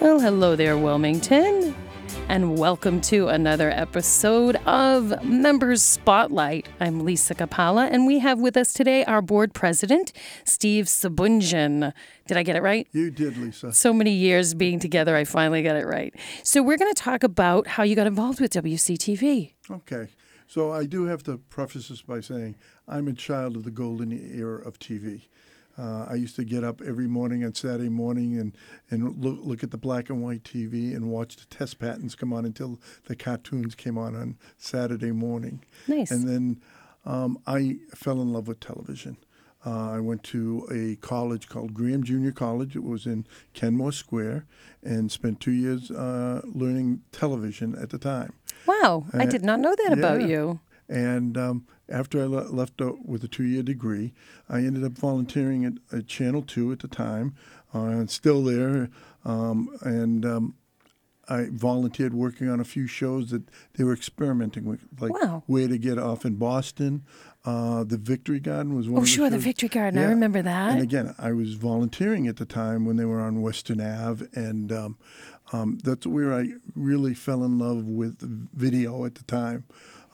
Well, hello there, Wilmington, and welcome to another episode of Members Spotlight. I'm Lisa Kapala, and we have with us today our board president, Steve Sabunjan. Did I get it right? You did, Lisa. So many years being together, I finally got it right. So, we're going to talk about how you got involved with WCTV. Okay. So I do have to preface this by saying I'm a child of the golden era of TV. Uh, I used to get up every morning on Saturday morning and, and look, look at the black and white TV and watch the test patterns come on until the cartoons came on on Saturday morning. Nice. And then um, I fell in love with television. Uh, I went to a college called Graham Junior College. It was in Kenmore Square, and spent two years uh, learning television at the time. Wow, I Uh, did not know that about you. And um, after I le- left out with a two-year degree, I ended up volunteering at, at Channel Two at the time. Uh, and still there, um, and um, I volunteered working on a few shows that they were experimenting with, like Wow. Where to Get Off in Boston. Uh, the Victory Garden was one. Oh, of the sure, the. Victory Garden. I remember that. And again, I was volunteering at the time when they were on Western Ave, and um, um, that's where I really fell in love with video at the time.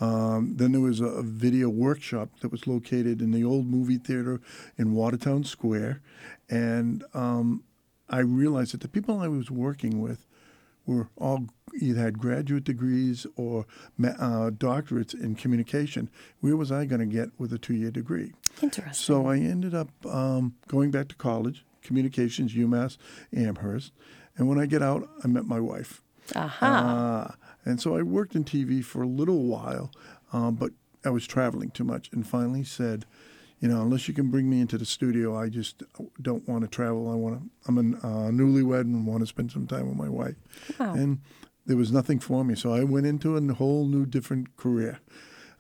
Um, then there was a, a video workshop that was located in the old movie theater in Watertown Square, and um, I realized that the people I was working with were all either had graduate degrees or uh, doctorates in communication. Where was I going to get with a two-year degree? Interesting. So I ended up um, going back to college, communications, UMass Amherst. And when I get out, I met my wife. Aha. Uh, and so I worked in TV for a little while, um, but I was traveling too much and finally said, you know, unless you can bring me into the studio, I just don't want to travel. I want to, I'm a uh, newlywed and want to spend some time with my wife. wow. And there was nothing for me. So I went into a whole new different career.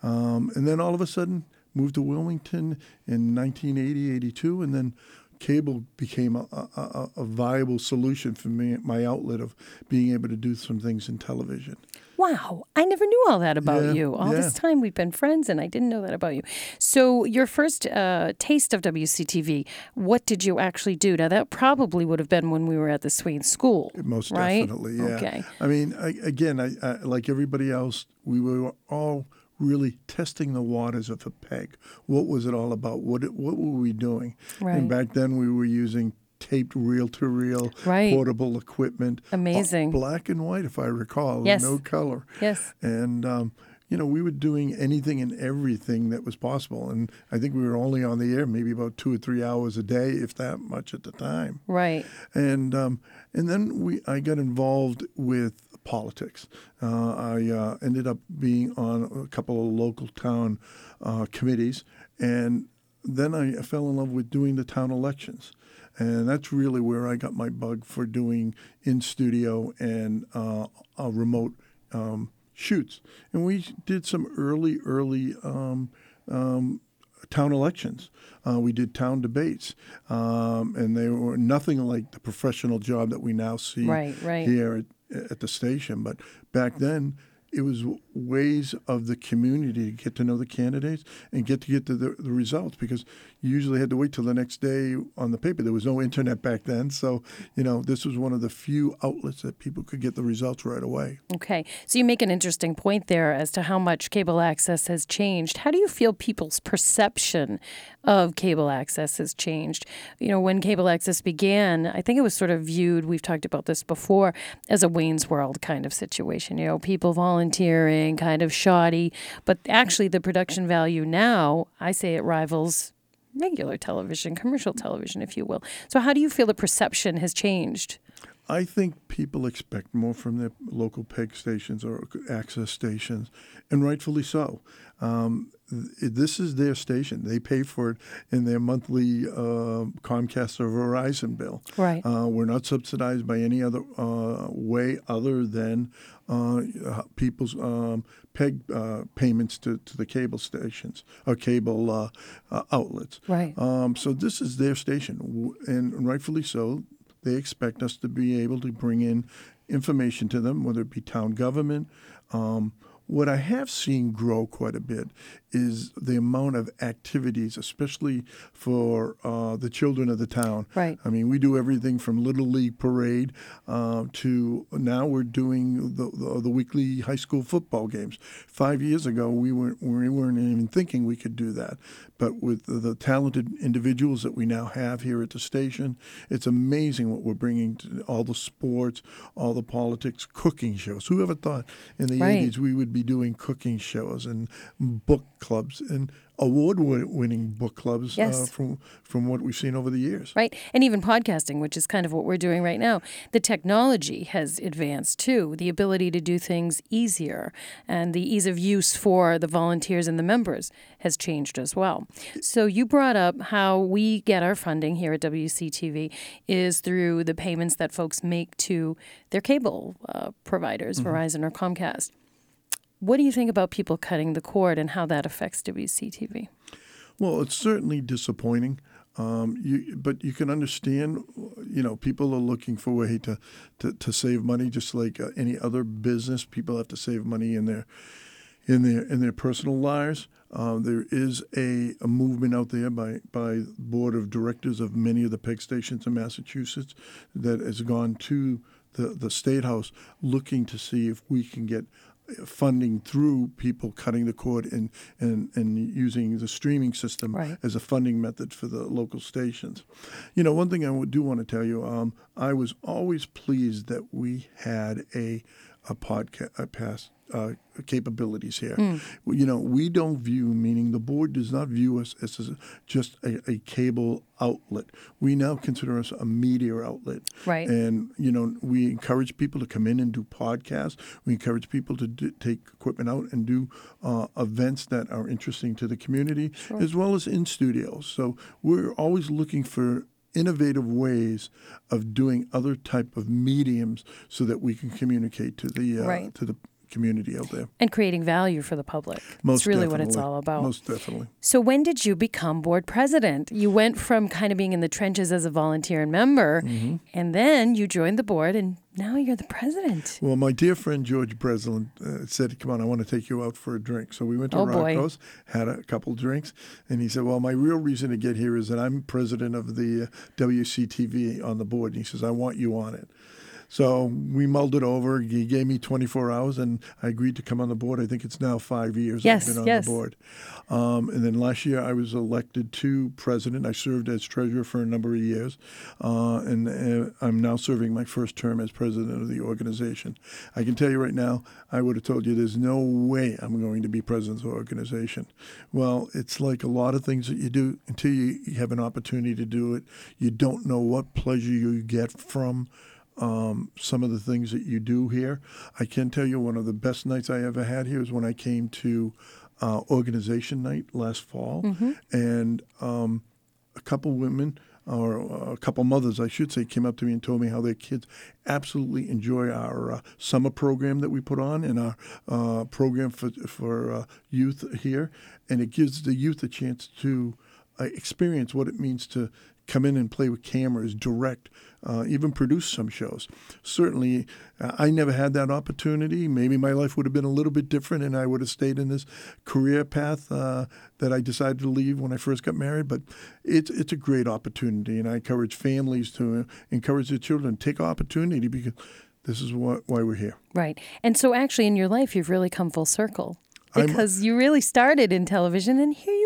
Um, and then all of a sudden moved to Wilmington in 1980, 82. And then cable became a, a, a- a viable solution for me, my outlet of being able to do some things in television. Wow, I never knew all that about Yeah, you. All this time we've been friends, and I didn't know that about you. So, your first uh, taste of WCTV, what did you actually do? Now, that probably would have been when we were at the Swain School. Most right? definitely, yeah. Okay. I mean, I, again, I, I, like everybody else, we were all really testing the waters of a peg. What was it all about? What what were we doing? Right. And back then, we were using taped reel-to-reel Right. portable equipment. Amazing. Uh, black and white, if I recall. Yes. No color. Yes. And um, you know, we were doing anything and everything that was possible. And I think we were only on the air maybe about two or three hours a day, if that much at the time Right. and um, and then we I got involved with politics. Uh, I uh, ended up being on a couple of local town uh, committees, and then I fell in love with doing the town elections, and that's really where I got my bug for doing in studio and uh, uh, remote um, shoots. And we did some early, early. Um, um, town elections. Uh, we did town debates, um, and they were nothing like the professional job that we now see Right, right. here at, at the station. But back then, it was ways of the community to get to know the candidates and get to get to the, the results because you usually had to wait till the next day on the paper. There was no internet back then, so you know this was one of the few outlets that people could get the results right away. Okay. So, you make an interesting point there as to how much cable access has changed. How do you feel people's perception of cable access has changed? You know, when cable access began, I think it was sort of viewed, we've talked about this before, as a Wayne's World kind of situation. You know, people volunteering, kind of shoddy. But actually, the production value now, I say it rivals regular television, commercial television, if you will. So, how do you feel the perception has changed? I think people expect more from their local PEG stations or access stations, and rightfully so. Um, th- this is their station; they pay for it in their monthly uh, Comcast or Verizon bill. Right. Uh, we're not subsidized by any other uh, way other than uh, people's um, PEG uh, payments to, to the cable stations or cable uh, uh, outlets. Right. Um, so this is their station, and rightfully so. They expect us to be able to bring in information to them, whether it be town government um, What I have seen grow quite a bit is the amount of activities, especially for uh, the children of the town. Right. I mean, we do everything from Little League parade uh, to now we're doing the, the, the weekly high school football games. Five years ago, we weren't we weren't even thinking we could do that. But with the, talented individuals that we now have here at the station, it's amazing what we're bringing to all the sports, all the politics, cooking shows. Who ever thought in the Right. 80s we would be doing cooking shows and book clubs and award-winning book clubs uh, from from what we've seen over the years. Right. And even podcasting, which is kind of what we're doing right now. The technology has advanced too, the ability to do things easier and the ease of use for the volunteers and the members has changed as well. So you brought up how we get our funding here at WCTV is through the payments that folks make to their cable uh, providers, Verizon or Comcast. What do you think about people cutting the cord and how that affects WCTV? Well, it's certainly disappointing. Um, you, but you can understand, you know, people are looking for a way to, to, to save money, just like uh, any other business. People have to save money in their in their in their personal lives. Uh, there is a, a movement out there by by board of directors of many of the peg stations in Massachusetts that has gone to the the state house looking to see if we can get funding through people cutting the cord and, and, and using the streaming system Right. as a funding method for the local stations. You know, one thing I do want to tell you, um, I was always pleased that we had a a podcast uh, capabilities here. You know, we don't view, meaning the board does not view us as a, just a, a cable outlet. We now consider us a media outlet. Right. And, you know, we encourage people to come in and do podcasts. We encourage people to do, take equipment out and do uh, events that are interesting to the community, as well as in studios. So we're always looking for innovative ways of doing other type of mediums so that we can communicate to the uh, Right. to the community out there. And creating value for the public. Most That's really what it's all about. Most definitely. So when did you become board president? You went from kind of being in the trenches as a volunteer and member, Mm-hmm. and then you joined the board, and now you're the president. Well, my dear friend George Breslin uh, said, "Come on, I want to take you out for a drink." So we went to Oh. Rocco's, had a couple drinks, and he said, "Well, my real reason to get here is that I'm president of the uh, WCTV on the board." And he says, "I want you on it." So we mulled it over. He gave me 24 hours, and I agreed to come on the board. I think it's now five years Yes, I've been on yes. the board. Um, and then last year I was elected to president. I served as treasurer for a number of years, uh, and uh, I'm now serving my first term as president of the organization. I can tell you right now, I would have told you there's no way I'm going to be president of the organization. Well, it's like a lot of things that you do until you you have an opportunity to do it. You don't know what pleasure you get from um, some of the things that you do here. I can tell you one of the best nights I ever had here was when I came to uh, organization night last fall, and um, a couple women or uh, a couple mothers, I should say, came up to me and told me how their kids absolutely enjoy our uh, summer program that we put on and our uh, program for for uh, youth here, and it gives the youth a chance to experience what it means to come in and play with cameras, direct, uh, even produce some shows. Certainly, uh, I never had that opportunity. Maybe my life would have been a little bit different, and I would have stayed in this career path uh, that I decided to leave when I first got married. But it's it's a great opportunity, and I encourage families to uh, encourage their children to take opportunity because this is what, why we're here. Right. And so actually in your life, you've really come full circle I'm- because you really started in television, and here you are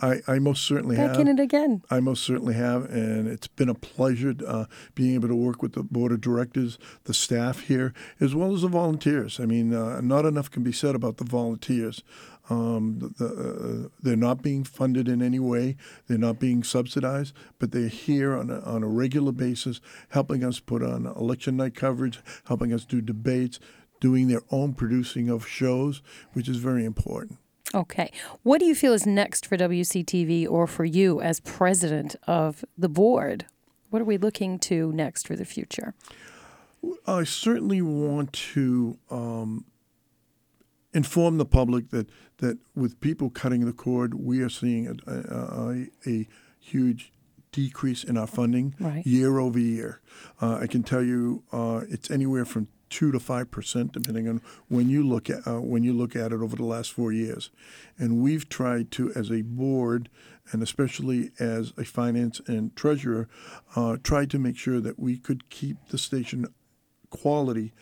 I, I most certainly back have. in it again. I most certainly have, and it's been a pleasure uh, being able to work with the board of directors, the staff here, as well as the volunteers. I mean, uh, not enough can be said about the volunteers. Um, the, the, uh, they're not being funded in any way. They're not being subsidized, but they're here on a, on a regular basis, helping us put on election night coverage, helping us do debates, doing their own producing of shows, which is very important. Okay. What do you feel is next for WCTV or for you as president of the board? What are we looking to next for the future? I certainly want to um, inform the public that, that with people cutting the cord, we are seeing a, a, a, huge decrease in our funding Right. year over year. Uh, I can tell you uh, it's anywhere from two to five percent, depending on when you look at uh, when you look at it over the last four years. And we've tried to, as a board, and especially as a finance and treasurer, uh, tried to make sure that we could keep the station quality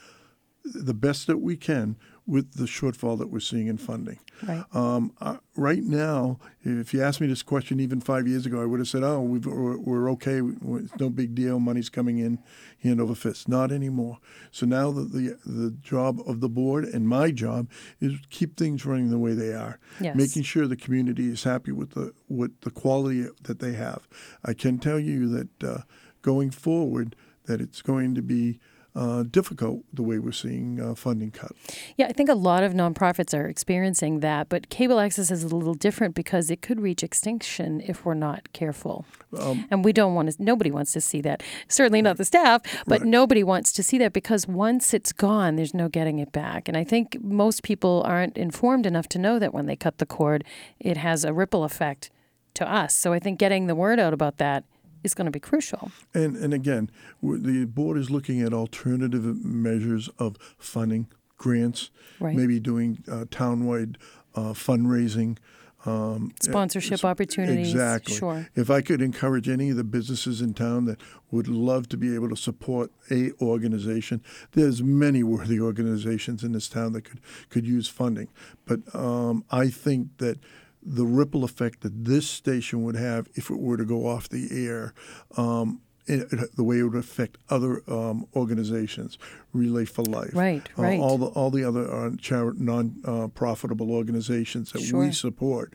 the best that we can with the shortfall that we're seeing in funding. Right. Um, uh, right now, if you asked me this question even five years ago, I would have said, "Oh, we are we're okay. It's no big deal. Money's coming in hand over fist." Not anymore. So now the, the the job of the board and my job is keep things running the way they are, Yes. making sure the community is happy with the with the quality that they have. I can tell you that uh, going forward, that it's going to be uh, difficult the way we're seeing uh, funding cut. Yeah, I think a lot of nonprofits are experiencing that, but cable access is a little different because it could reach extinction if we're not careful. Um, and we don't want to, nobody wants to see that. Certainly not the staff, but Right. nobody wants to see that because once it's gone, there's no getting it back. And I think most people aren't informed enough to know that when they cut the cord, it has a ripple effect to us. So I think getting the word out about that is going to be crucial. And and again, the board is looking at alternative measures of funding, grants, Right. maybe doing uh, townwide uh, fundraising. Um, Sponsorship opportunities. Exactly. Sure. If I could encourage any of the businesses in town that would love to be able to support a organization, there's many worthy organizations in this town that could could use funding. But um, I think that the ripple effect that this station would have if it were to go off the air. Um, it, it- the way it would affect other um, organizations, Relay for Life, Right, uh, right. all the all the other uh, non uh, profitable organizations that Sure. we support,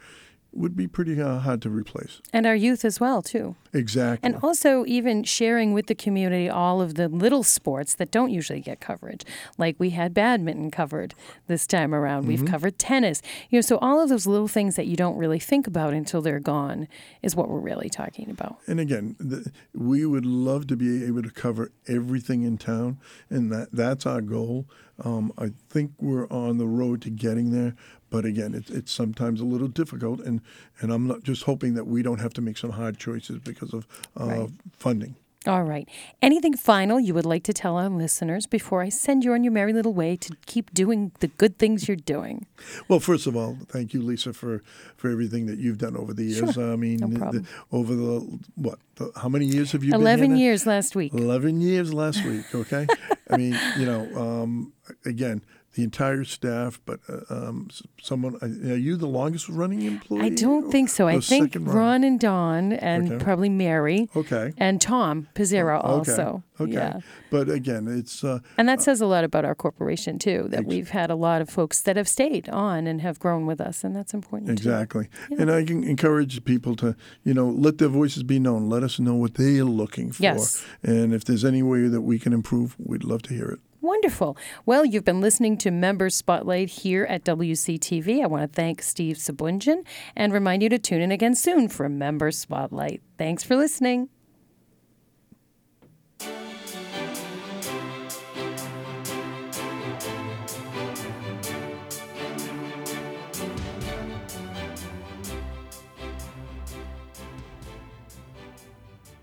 would be pretty uh, hard to replace. And our youth as well, too. Exactly. And also, even sharing with the community all of the little sports that don't usually get coverage. Like we had badminton covered this time around. Mm-hmm. We've covered tennis. You know, so all of those little things that you don't really think about until they're gone is what we're really talking about. And again, the, we would love to be able to cover everything in town, and that that's our goal. Um, I think we're on the road to getting there, but again, it's it's sometimes a little difficult, and and I'm not just hoping that we don't have to make some hard choices because of uh, Right. funding. All right. Anything final you would like to tell our listeners before I send you on your merry little way to keep doing the good things you're doing? Well, first of all, thank you, Lisa, for, for everything that you've done over the years. Sure, I mean, no the- problem. over the what? The, how many years have you been 11 here? now? years last week. 11 years last week, okay? I mean, you know, um, again, the entire staff, but uh, um, someone, uh, are you the longest running employee? I don't think so. I think? Ron and Don and Okay. probably Mary Okay. and Tom Pizzero Okay. also. Okay. Yeah. But again, it's, uh, And that says a lot about our corporation too, that Ex- we've had a lot of folks that have stayed on and have grown with us, and that's important. too. exactly. And I can encourage people to, you know, let their voices be known. Let us know what they're looking for. Yes. And if there's any way that we can improve, we'd love to hear it. Wonderful. Well, you've been listening to Member Spotlight here at WCTV. I want to thank Steve Sabunjan and remind you to tune in again soon for Member Spotlight. Thanks for listening.